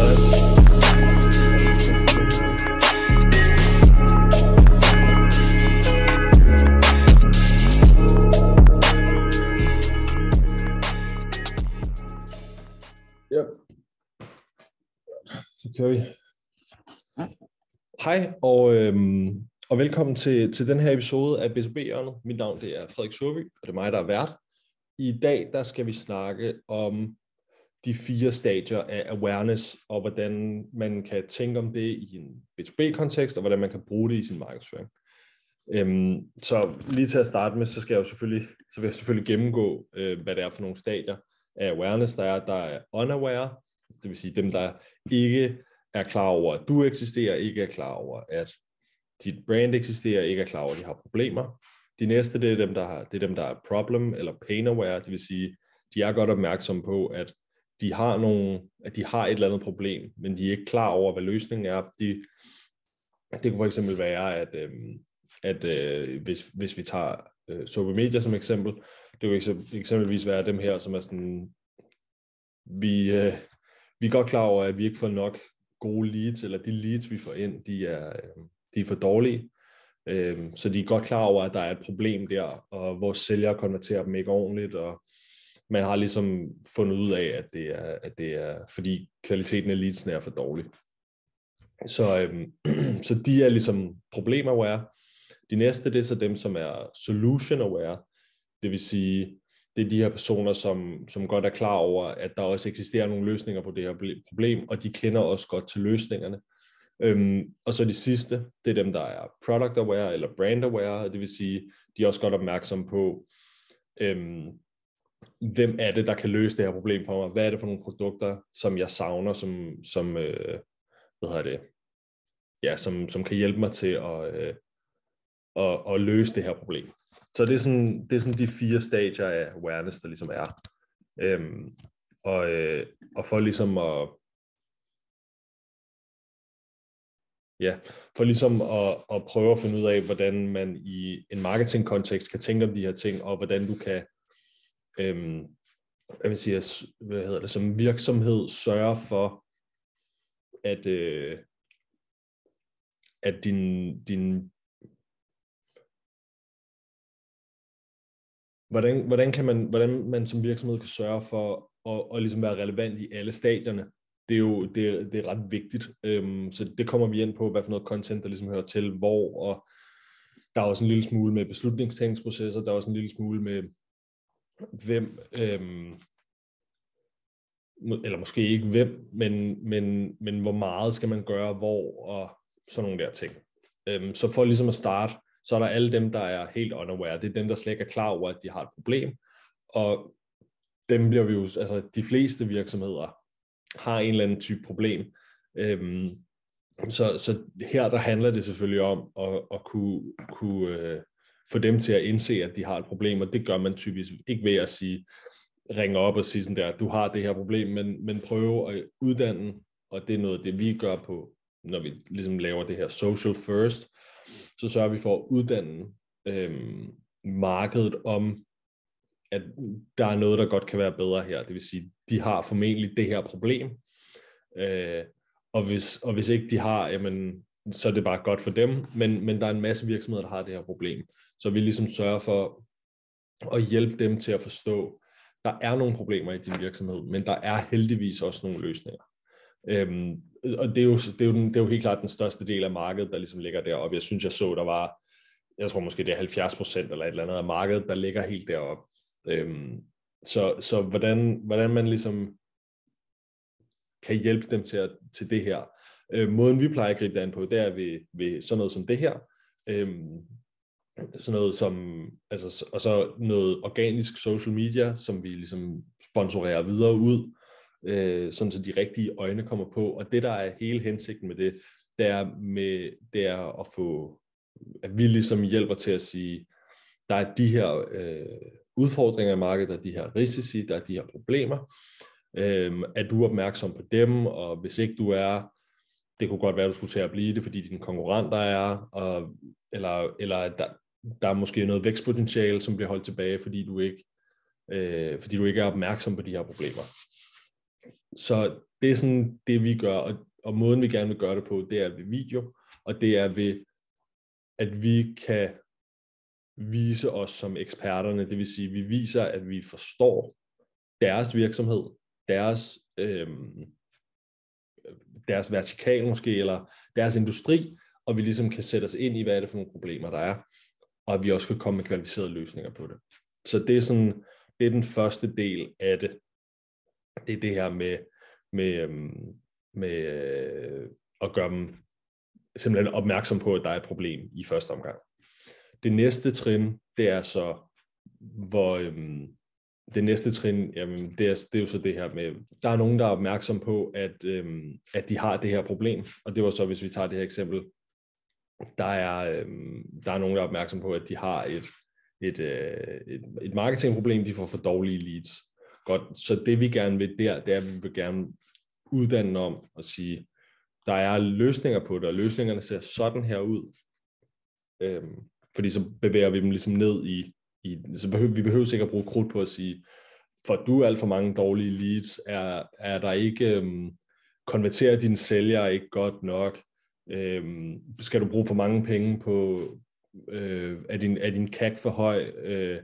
Ja. Så kører vi. Hej og, øhm, og velkommen til, til den her episode af BCB hjørnet. Mit navn det er Frederik Surby, og det er mig, der er vært. I dag der skal vi snakke om de fire stadier af awareness, og hvordan man kan tænke om det i en B2B-kontekst, og hvordan man kan bruge det i sin markedsføring. Øhm, så lige til at starte med, så skal jeg jo selvfølgelig, så vil jeg selvfølgelig gennemgå, øh, hvad det er for nogle stadier af awareness, der er. Der er unaware, det vil sige dem, der ikke er klar over, at du eksisterer, ikke er klar over, at dit brand eksisterer, ikke er klar over, at de har problemer. De næste, det er dem, der, har, det er dem, der er problem eller pain aware, det vil sige, de er godt opmærksomme på, at de har nogle, at de har et eller andet problem, men de er ikke klar over, hvad løsningen er. De, det kunne for eksempel være, at, øh, at øh, hvis, hvis vi tager øh, social media som eksempel, det kunne eksempelvis være dem her, som er sådan, vi, øh, vi er godt klar over, at vi ikke får nok gode leads, eller de leads, vi får ind, de er, øh, de er for dårlige. Øh, så de er godt klar over, at der er et problem der, og vores sælgere konverterer dem ikke ordentligt, og man har ligesom fundet ud af, at det er, at det er fordi kvaliteten af leadsen er for dårlig. Så, øhm, så de er ligesom problem aware. De næste, det er så dem, som er solution aware. Det vil sige, det er de her personer, som, som godt er klar over, at der også eksisterer nogle løsninger på det her problem, og de kender også godt til løsningerne. Øhm, og så de sidste, det er dem, der er product aware eller brand aware, det vil sige, de er også godt opmærksomme på, øhm, hvem er det, der kan løse det her problem for mig? Hvad er det for nogle produkter, som jeg savner, som, som øh, hvad hedder det, ja, som, som kan hjælpe mig til at, øh, at, at løse det her problem. Så det er, sådan, det er sådan de fire stadier af awareness, der ligesom er. Øhm, og, øh, og for ligesom at ja, for ligesom at, at prøve at finde ud af, hvordan man i en marketingkontekst kan tænke om de her ting, og hvordan du kan øhm, jeg vil sige, hvad hedder det, som virksomhed sørger for, at, øh, at din, din hvordan, hvordan, kan man, hvordan man som virksomhed kan sørge for at, at ligesom være relevant i alle stadierne, det er jo det er, det er ret vigtigt. Øhm, så det kommer vi ind på, hvad for noget content, der ligesom hører til, hvor, og der er også en lille smule med beslutningstagningsprocesser, der er også en lille smule med, hvem, øhm, eller måske ikke hvem, men, men, men hvor meget skal man gøre, hvor, og sådan nogle der ting. Øhm, så for ligesom at starte, så er der alle dem, der er helt unaware. Det er dem, der slet ikke er klar over, at de har et problem. Og dem bliver vi jo, altså de fleste virksomheder har en eller anden type problem. Øhm, så, så her der handler det selvfølgelig om at, at kunne, kunne øh, få dem til at indse, at de har et problem, og det gør man typisk ikke ved at sige, ringe op og sige sådan der, du har det her problem, men, men prøve at uddanne, og det er noget det, vi gør på, når vi ligesom laver det her social first, så sørger vi for at uddanne øhm, markedet om, at der er noget, der godt kan være bedre her. Det vil sige, de har formentlig det her problem, øh, og, hvis, og hvis ikke de har, jamen, så er det bare godt for dem, men, men der er en masse virksomheder, der har det her problem. Så vi ligesom sørger for at hjælpe dem til at forstå, der er nogle problemer i din virksomhed, men der er heldigvis også nogle løsninger. Øhm, og det er, jo, det, er jo den, det er jo helt klart den største del af markedet, der ligesom ligger deroppe. Jeg synes, jeg så, der var, jeg tror måske det er 70 procent eller et eller andet af markedet, der ligger helt deroppe. Øhm, så så hvordan, hvordan man ligesom kan hjælpe dem til, at, til det her. Øh, måden vi plejer at gribe det an på, det er ved, ved sådan noget som det her. Øhm, sådan noget som, altså, og så noget organisk social media, som vi ligesom sponsorerer videre ud, øh, sådan så de rigtige øjne kommer på. Og det, der er hele hensigten med det, det er, med, det er at få, at vi ligesom hjælper til at sige, der er de her øh, udfordringer i markedet, der er de her risici, der er de her problemer. Øh, er du opmærksom på dem, og hvis ikke du er, det kunne godt være, at du skulle til at blive det, fordi dine konkurrenter er, og, eller, eller der, der er måske noget vækstpotentiale, som bliver holdt tilbage, fordi du ikke, øh, fordi du ikke er opmærksom på de her problemer. Så det er sådan det, vi gør, og, og måden, vi gerne vil gøre det på, det er ved video, og det er ved, at vi kan vise os som eksperterne, det vil sige, at vi viser, at vi forstår deres virksomhed, deres, øhm, deres vertikal måske, eller deres industri, og vi ligesom kan sætte os ind i, hvad er det for nogle problemer, der er, og at vi også kan komme med kvalificerede løsninger på det. Så det er sådan, det er den første del af det. Det er det her med, med, øhm, med øh, at gøre dem simpelthen opmærksom på, at der er et problem i første omgang. Det næste trin, det er så, hvor øhm, det næste trin, jamen, det, er, det er jo så det her med, der er nogen, der er opmærksom på, at, øhm, at de har det her problem, og det var så, hvis vi tager det her eksempel, der er, øhm, der er nogen, der er opmærksom på, at de har et, et, øh, et, et marketingproblem, de får for dårlige leads. Godt, så det vi gerne vil der, det er, at vi vil gerne uddanne om og sige, der er løsninger på det, og løsningerne ser sådan her ud. Øhm, fordi så bevæger vi dem ligesom ned i, i så behøver, vi behøver sikkert bruge krudt på at sige, for du alt for mange dårlige leads, er, er der ikke, øhm, konverterer dine sælgere ikke godt nok, øhm, skal du bruge for mange penge på, øh, er, din, er din CAC for høj, øh,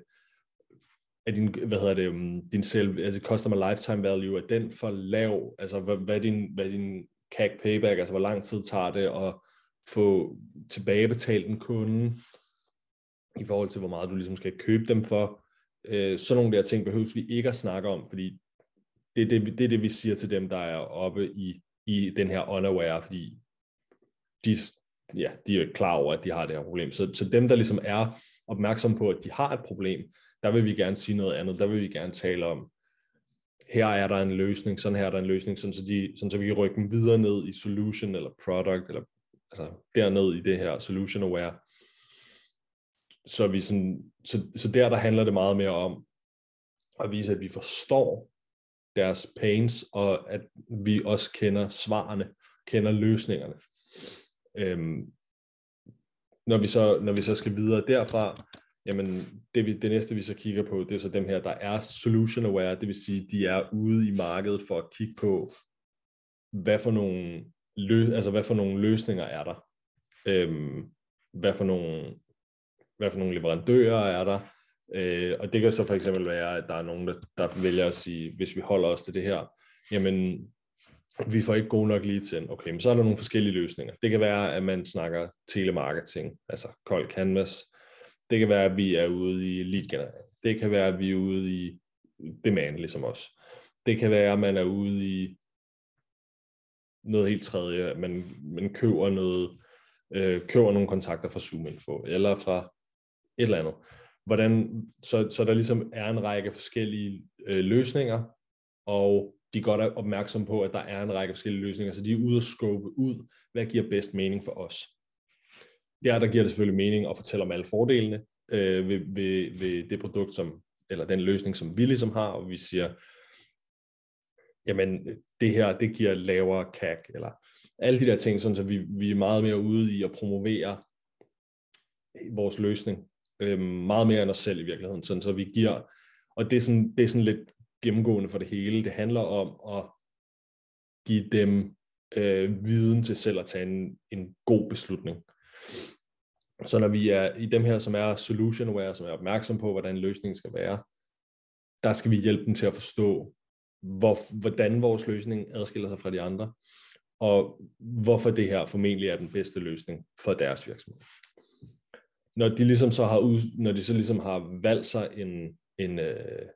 er din, hvad hedder det, um, din selv, altså customer lifetime value, er den for lav, altså hvad, hvad er din, hvad er din CAC payback, altså hvor lang tid tager det at få tilbagebetalt en kunde, i forhold til, hvor meget du ligesom skal købe dem for. Øh, sådan nogle der ting behøves vi ikke at snakke om, fordi det er det, det er det, vi siger til dem, der er oppe i, i den her unaware, fordi de, ja, de er klar over, at de har det her problem. Så, så dem, der ligesom er opmærksom på, at de har et problem, der vil vi gerne sige noget andet. Der vil vi gerne tale om, her er der en løsning, sådan her er der en løsning, sådan så, de, sådan så vi kan rykke dem videre ned i solution eller product, eller altså derned i det her solution aware, så, vi sådan, så, så der, der handler det meget mere om at vise, at vi forstår deres pains, og at vi også kender svarene, kender løsningerne. Øhm, når, vi så, når vi så skal videre derfra, jamen det, vi, det næste vi så kigger på, det er så dem her, der er solution aware, det vil sige, de er ude i markedet for at kigge på, hvad for nogle, lø, altså hvad for nogle løsninger er der. Øhm, hvad for nogle hvad for nogle leverandører er der, øh, og det kan så for eksempel være, at der er nogen, der, der vælger at sige, hvis vi holder os til det her, jamen vi får ikke gode nok lige til, Okay, men så er der nogle forskellige løsninger. Det kan være, at man snakker telemarketing, altså kold canvas. Det kan være, at vi er ude i lead generering. Det kan være, at vi er ude i demand, ligesom os. Det kan være, at man er ude i noget helt tredje. Man, man køber noget, øh, køber nogle kontakter fra ZoomInfo, eller fra et eller andet. Hvordan, så, så der ligesom er en række forskellige øh, løsninger, og de er godt opmærksom på, at der er en række forskellige løsninger, så de er ude at scope ud, hvad giver bedst mening for os. Der, der giver det selvfølgelig mening at fortælle om alle fordelene øh, ved, ved, ved det produkt, som, eller den løsning, som vi ligesom har, og vi siger, jamen det her, det giver lavere CAC, eller alle de der ting, sådan så vi, vi er meget mere ude i at promovere vores løsning øh, meget mere end os selv i virkeligheden, sådan så vi giver, og det er, sådan, det er sådan lidt gennemgående for det hele, det handler om at give dem øh, viden til selv at tage en, en god beslutning. Så når vi er i dem her, som er solution aware, som er opmærksom på, hvordan løsningen skal være, der skal vi hjælpe dem til at forstå, hvor, hvordan vores løsning adskiller sig fra de andre, og hvorfor det her formentlig er den bedste løsning for deres virksomhed når de ligesom så har ud, når de så ligesom har valgt sig en, en, øh,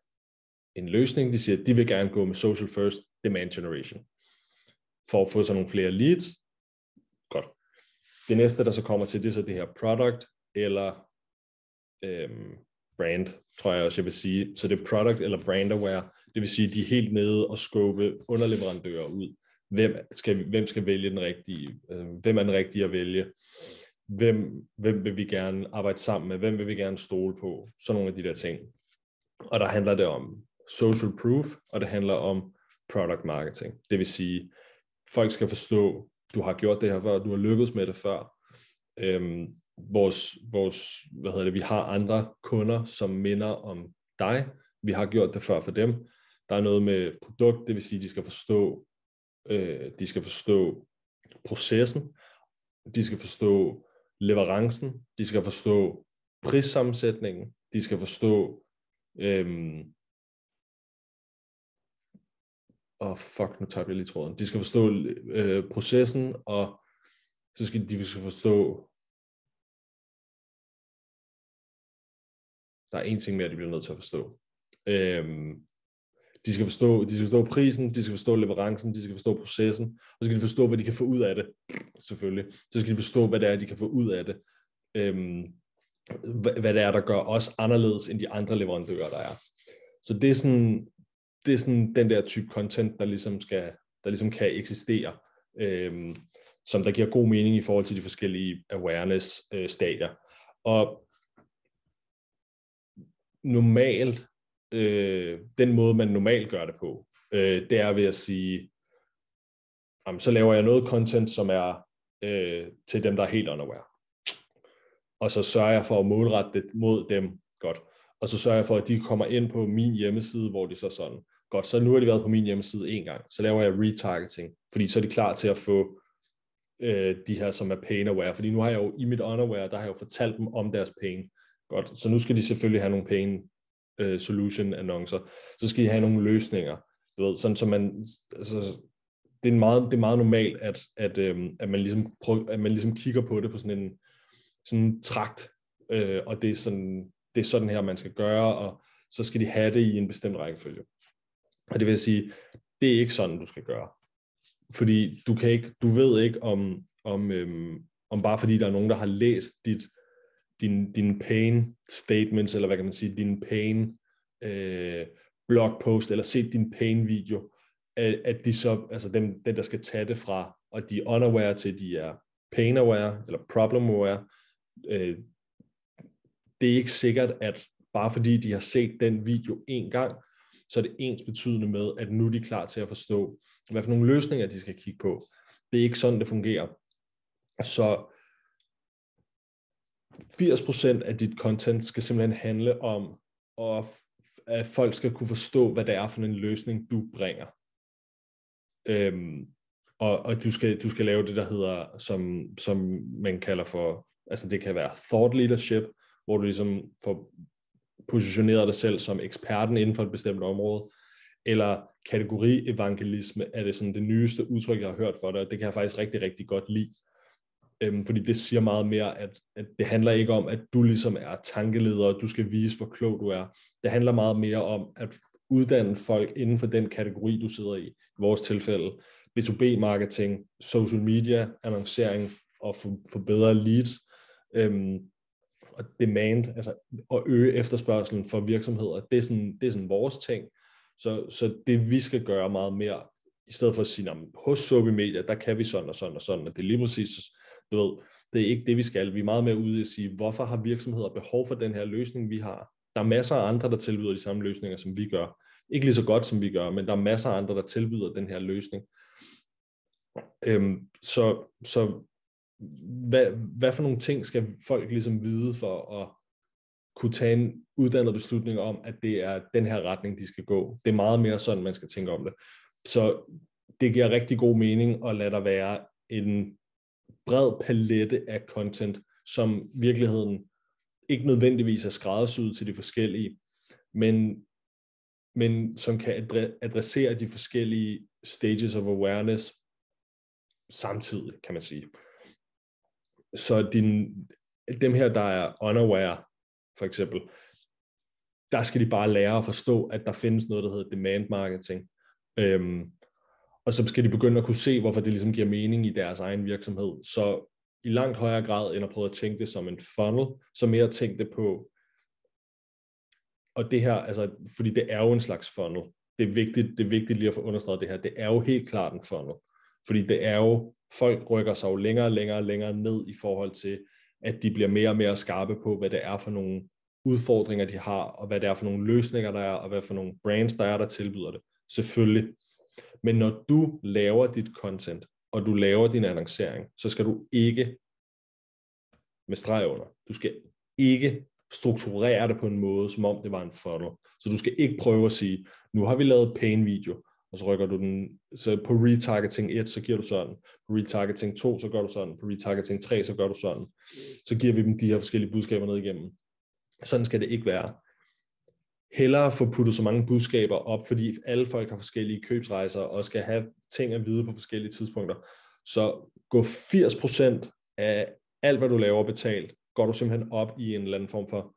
en løsning, de siger, at de vil gerne gå med social first demand generation, for at få sådan nogle flere leads. Godt. Det næste, der så kommer til, det er så det her product, eller øhm, brand, tror jeg også, jeg vil sige. Så det er product eller brand aware, det vil sige, de er helt nede og skubbe underleverandører ud. Hvem skal, hvem skal vælge den rigtige? Øh, hvem er den rigtige at vælge? Hvem, hvem vil vi gerne arbejde sammen med, hvem vil vi gerne stole på, sådan nogle af de der ting. Og der handler det om social proof, og det handler om product marketing. Det vil sige, folk skal forstå, du har gjort det her før, du har lykkedes med det før. Øhm, vores, vores, hvad hedder det, vi har andre kunder, som minder om dig. Vi har gjort det før for dem. Der er noget med produkt, det vil sige, de skal forstå, øh, de skal forstå processen, de skal forstå leverancen, de skal forstå prissammensætningen, de skal forstå øhm, og oh fuck, nu tager jeg lige tråden. De skal forstå øh, processen, og så skal de skal forstå der er en ting mere, de bliver nødt til at forstå. Øhm, de skal forstå, de skal forstå prisen, de skal forstå leverancen, de skal forstå processen, og så skal de forstå, hvad de kan få ud af det, selvfølgelig. Så skal de forstå, hvad det er, de kan få ud af det. Øhm, hvad det er, der gør os anderledes end de andre leverandører, der er. Så det er sådan, det er sådan den der type content, der ligesom, skal, der ligesom kan eksistere, øhm, som der giver god mening i forhold til de forskellige awareness-stadier. Øh, og normalt, øh, den måde, man normalt gør det på, øh, det er ved at sige, jamen, så laver jeg noget content, som er øh, til dem, der er helt unaware. Og så sørger jeg for at målrette det mod dem godt. Og så sørger jeg for, at de kommer ind på min hjemmeside, hvor de så sådan, godt, så nu har de været på min hjemmeside en gang, så laver jeg retargeting, fordi så er de klar til at få øh, de her, som er pain aware, fordi nu har jeg jo i mit unaware, der har jeg jo fortalt dem om deres pain, Godt, så nu skal de selvfølgelig have nogle penge øh, solution annoncer. Så skal I have nogle løsninger. Du ved, sådan så man, altså, det er en meget, det er meget normalt, at, at, øhm, at, man ligesom prøv, at man ligesom kigger på det på sådan en, sådan en trakt, øh, og det er, sådan, det er sådan her, man skal gøre, og så skal de have det i en bestemt rækkefølge. Og det vil sige, det er ikke sådan, du skal gøre. Fordi du, kan ikke, du ved ikke, om, om, øhm, om bare fordi der er nogen, der har læst dit din, din pain statements, eller hvad kan man sige, din pain øh, blogpost, eller set din pain video, at, at de så, altså dem, den der skal tage det fra, og de er unaware til, de er pain aware, eller problem aware, øh, det er ikke sikkert, at bare fordi de har set den video en gang, så er det ens betydende med, at nu er de klar til at forstå, hvad for nogle løsninger de skal kigge på. Det er ikke sådan, det fungerer. Så 80% af dit content skal simpelthen handle om, at, at folk skal kunne forstå, hvad det er for en løsning, du bringer. Øhm, og, og du skal, du skal lave det, der hedder, som, som man kalder for, altså det kan være thought leadership, hvor du ligesom får positioneret dig selv som eksperten inden for et bestemt område, eller kategori-evangelisme er det sådan det nyeste udtryk, jeg har hørt for dig, og det kan jeg faktisk rigtig, rigtig godt lide. Øhm, fordi det siger meget mere, at, at det handler ikke om, at du ligesom er tankeleder, og du skal vise, hvor klog du er. Det handler meget mere om at uddanne folk inden for den kategori, du sidder i. I vores tilfælde B2B-marketing, social media, annoncering og for, bedre leads. Øhm, og demand, altså at øge efterspørgselen for virksomheder, det er sådan, det er sådan vores ting. Så, så det vi skal gøre meget mere, i stedet for at sige, hos Sobi Media, der kan vi sådan og sådan og sådan, og det er lige præcis du ved, det er ikke det, vi skal. Vi er meget mere ude i at sige, hvorfor har virksomheder behov for den her løsning, vi har? Der er masser af andre, der tilbyder de samme løsninger, som vi gør. Ikke lige så godt, som vi gør, men der er masser af andre, der tilbyder den her løsning. Øhm, så så hvad, hvad for nogle ting skal folk ligesom vide for at kunne tage en uddannet beslutning om, at det er den her retning, de skal gå. Det er meget mere sådan, man skal tænke om det. Så det giver rigtig god mening at lade der være en bred palette af content, som virkeligheden ikke nødvendigvis er skræddersyet til de forskellige, men, men som kan adressere de forskellige stages of awareness samtidig, kan man sige. Så din, dem her, der er unaware, for eksempel, der skal de bare lære at forstå, at der findes noget, der hedder demand marketing. Øhm, og så skal de begynde at kunne se, hvorfor det ligesom giver mening i deres egen virksomhed. Så i langt højere grad end at prøve at tænke det som en funnel, så mere tænke det på, og det her, altså, fordi det er jo en slags funnel. Det er vigtigt, det er vigtigt lige at få understreget det her. Det er jo helt klart en funnel. Fordi det er jo, folk rykker sig jo længere og længere og længere ned i forhold til, at de bliver mere og mere skarpe på, hvad det er for nogle udfordringer, de har, og hvad det er for nogle løsninger, der er, og hvad for nogle brands, der er, der tilbyder det. Selvfølgelig. Men når du laver dit content, og du laver din annoncering, så skal du ikke med streg under. Du skal ikke strukturere det på en måde, som om det var en funnel. Så du skal ikke prøve at sige, nu har vi lavet pain video, og så rykker du den, så på retargeting 1, så giver du sådan, på retargeting 2, så gør du sådan, på retargeting 3, så gør du sådan. Så giver vi dem de her forskellige budskaber ned igennem. Sådan skal det ikke være. Hellere få puttet så mange budskaber op, fordi alle folk har forskellige købsrejser og skal have ting at vide på forskellige tidspunkter. Så gå 80% af alt, hvad du laver betalt, går du simpelthen op i en eller anden form for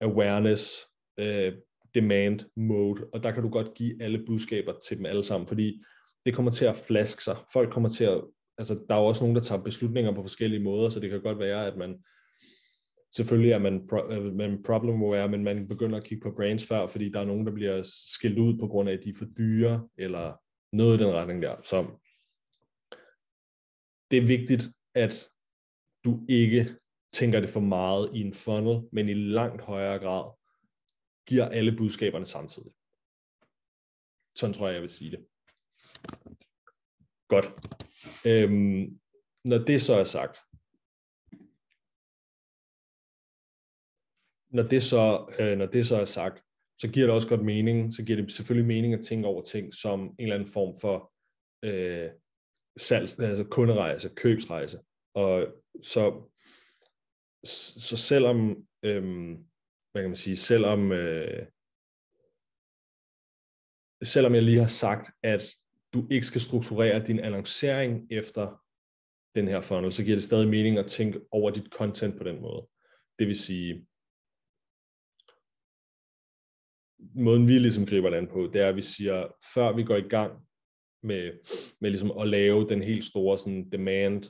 awareness, øh, demand mode, og der kan du godt give alle budskaber til dem alle sammen, fordi det kommer til at flaske sig. Folk kommer til at, altså der er jo også nogen, der tager beslutninger på forskellige måder, så det kan godt være, at man, selvfølgelig er man, pro, man problem men man begynder at kigge på brands før, fordi der er nogen, der bliver skilt ud på grund af, at de er for dyre, eller noget i den retning der. Så det er vigtigt, at du ikke tænker det for meget i en funnel, men i langt højere grad giver alle budskaberne samtidig. Sådan tror jeg, jeg vil sige det. Godt. Øhm, når det så er sagt, når det så, øh, når det så er sagt, så giver det også godt mening, så giver det selvfølgelig mening at tænke over ting som en eller anden form for øh, salg, altså kunderejse, købsrejse. Og så, så selvom øhm, hvad kan man sige, selvom, øh, selvom jeg lige har sagt, at du ikke skal strukturere din annoncering efter den her funnel, så giver det stadig mening at tænke over dit content på den måde. Det vil sige, måden vi ligesom griber den på, det er, at vi siger, før vi går i gang med, med ligesom at lave den helt store sådan demand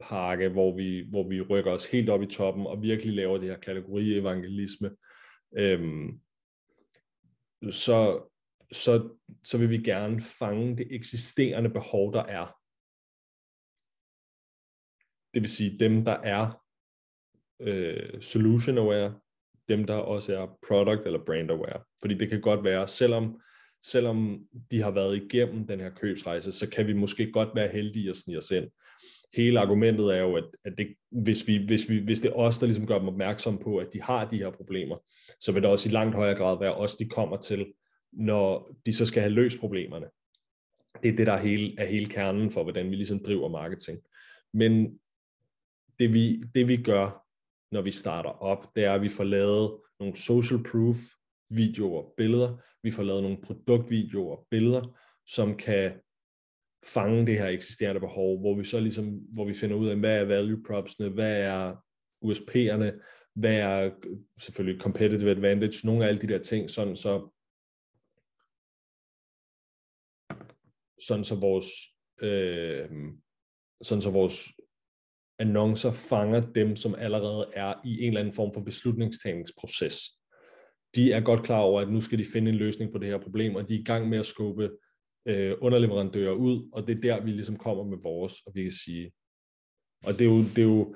pakke, hvor vi, hvor vi rykker os helt op i toppen og virkelig laver det her kategori-evangelisme, øhm, så, så, så vil vi gerne fange det eksisterende behov, der er. Det vil sige dem, der er øh, solution aware, dem, der også er product eller brand aware. Fordi det kan godt være, selvom, selvom de har været igennem den her købsrejse, så kan vi måske godt være heldige at snige os ind hele argumentet er jo, at, at det, hvis, vi, hvis, vi, hvis det er os, der ligesom gør dem opmærksom på, at de har de her problemer, så vil det også i langt højere grad være os, de kommer til, når de så skal have løst problemerne. Det er det, der er hele, er hele kernen for, hvordan vi ligesom driver marketing. Men det vi, det vi gør, når vi starter op, det er, at vi får lavet nogle social proof videoer, billeder. Vi får lavet nogle produktvideoer, billeder, som kan fange det her eksisterende behov, hvor vi så ligesom, hvor vi finder ud af, hvad er value propsene, hvad er USP'erne, hvad er selvfølgelig competitive advantage, nogle af alle de der ting, sådan så sådan så vores øh, sådan så vores annoncer fanger dem, som allerede er i en eller anden form for beslutningstagningsproces. De er godt klar over, at nu skal de finde en løsning på det her problem, og de er i gang med at skubbe øh, underleverandører ud, og det er der, vi ligesom kommer med vores, og vi kan sige, og det er jo, det er jo,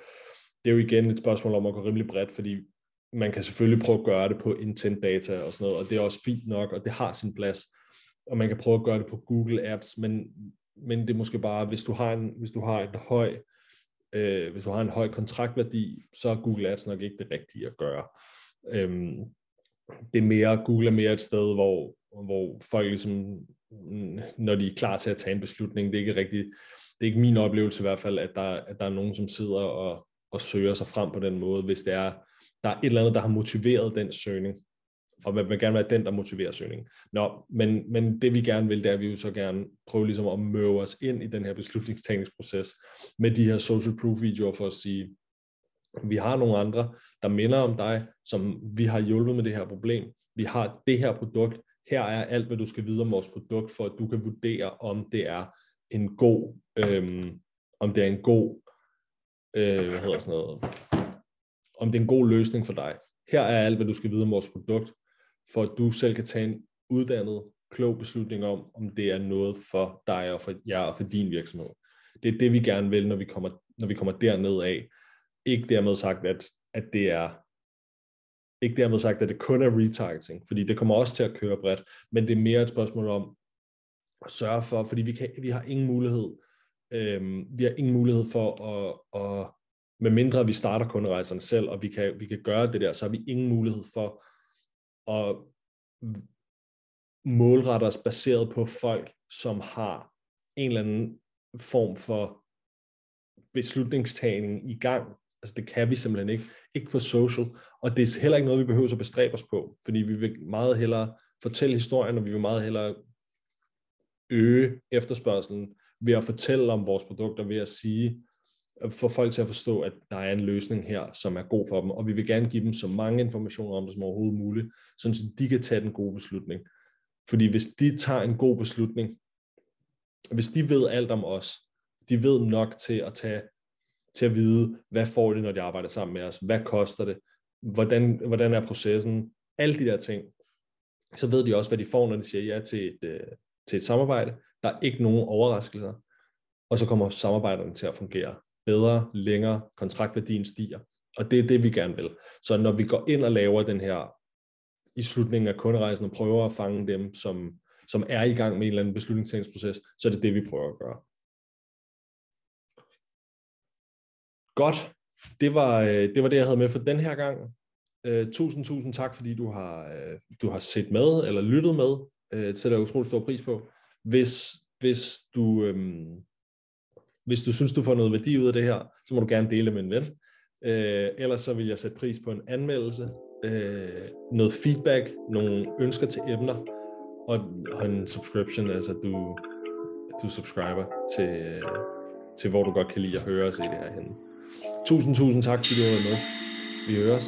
det er jo igen et spørgsmål om at gå rimelig bredt, fordi man kan selvfølgelig prøve at gøre det på intent data og sådan noget, og det er også fint nok, og det har sin plads, og man kan prøve at gøre det på Google Ads, men, men det er måske bare, hvis du har en, hvis du har en høj, øh, øh, hvis du har en høj kontraktværdi, så er Google Ads nok ikke det rigtige at gøre. Øhm, det er mere, Google er mere et sted, hvor, hvor folk ligesom når de er klar til at tage en beslutning. Det er ikke rigtig, det er ikke min oplevelse i hvert fald, at der, at der er nogen, som sidder og, og søger sig frem på den måde, hvis det er, der er et eller andet, der har motiveret den søgning, og man vil gerne være den, der motiverer søgningen. Nå, men, men det vi gerne vil, det er, at vi jo så gerne prøve ligesom at møve os ind i den her beslutningstagningsproces med de her social proof videoer for at sige, vi har nogle andre, der minder om dig, som vi har hjulpet med det her problem. Vi har det her produkt, her er alt, hvad du skal vide om vores produkt, for at du kan vurdere, om det er en god, øhm, om det er en god, øh, hvad hedder sådan noget, om det er en god løsning for dig. Her er alt, hvad du skal vide om vores produkt, for at du selv kan tage en uddannet, klog beslutning om, om det er noget for dig og for jer og for din virksomhed. Det er det, vi gerne vil, når vi kommer, når vi kommer derned af. Ikke dermed sagt, at, at det er ikke dermed sagt, at det kun er retargeting, fordi det kommer også til at køre bredt, men det er mere et spørgsmål om at sørge for, fordi vi, kan, vi har ingen mulighed, øhm, vi har ingen mulighed for at, at med mindre vi starter kunderejserne selv, og vi kan, vi kan gøre det der, så har vi ingen mulighed for at målretter os baseret på folk, som har en eller anden form for beslutningstagning i gang. Altså det kan vi simpelthen ikke. Ikke på social. Og det er heller ikke noget, vi behøver at bestræbe os på. Fordi vi vil meget hellere fortælle historien, og vi vil meget hellere øge efterspørgselen ved at fortælle om vores produkter, ved at sige, få folk til at forstå, at der er en løsning her, som er god for dem, og vi vil gerne give dem så mange informationer om det som overhovedet muligt, så de kan tage den gode beslutning. Fordi hvis de tager en god beslutning, hvis de ved alt om os, de ved nok til at tage til at vide, hvad får de, når de arbejder sammen med os, hvad koster det, hvordan, hvordan er processen, alle de der ting, så ved de også, hvad de får, når de siger ja til et, øh, til et samarbejde. Der er ikke nogen overraskelser, og så kommer samarbejderne til at fungere bedre, længere, kontraktværdien stiger. Og det er det, vi gerne vil. Så når vi går ind og laver den her i slutningen af kunderejsen og prøver at fange dem, som, som er i gang med en eller anden beslutningstagningsproces, så er det det, vi prøver at gøre. Godt. Det var, øh, det var det, jeg havde med for den her gang. Uh, tusind, tusind tak, fordi du har, uh, du har set med eller lyttet med. Uh, det sætter jeg utrolig stor pris på. Hvis, hvis du, um, hvis du synes, du får noget værdi ud af det her, så må du gerne dele med en ven. Øh, ellers så vil jeg sætte pris på en anmeldelse, øh, noget feedback, nogle ønsker til emner, og, og en subscription, altså du, du subscriber til, til hvor du godt kan lide at høre og se det her henne. Tusind, tusind tak, fordi du var med. Vi høres.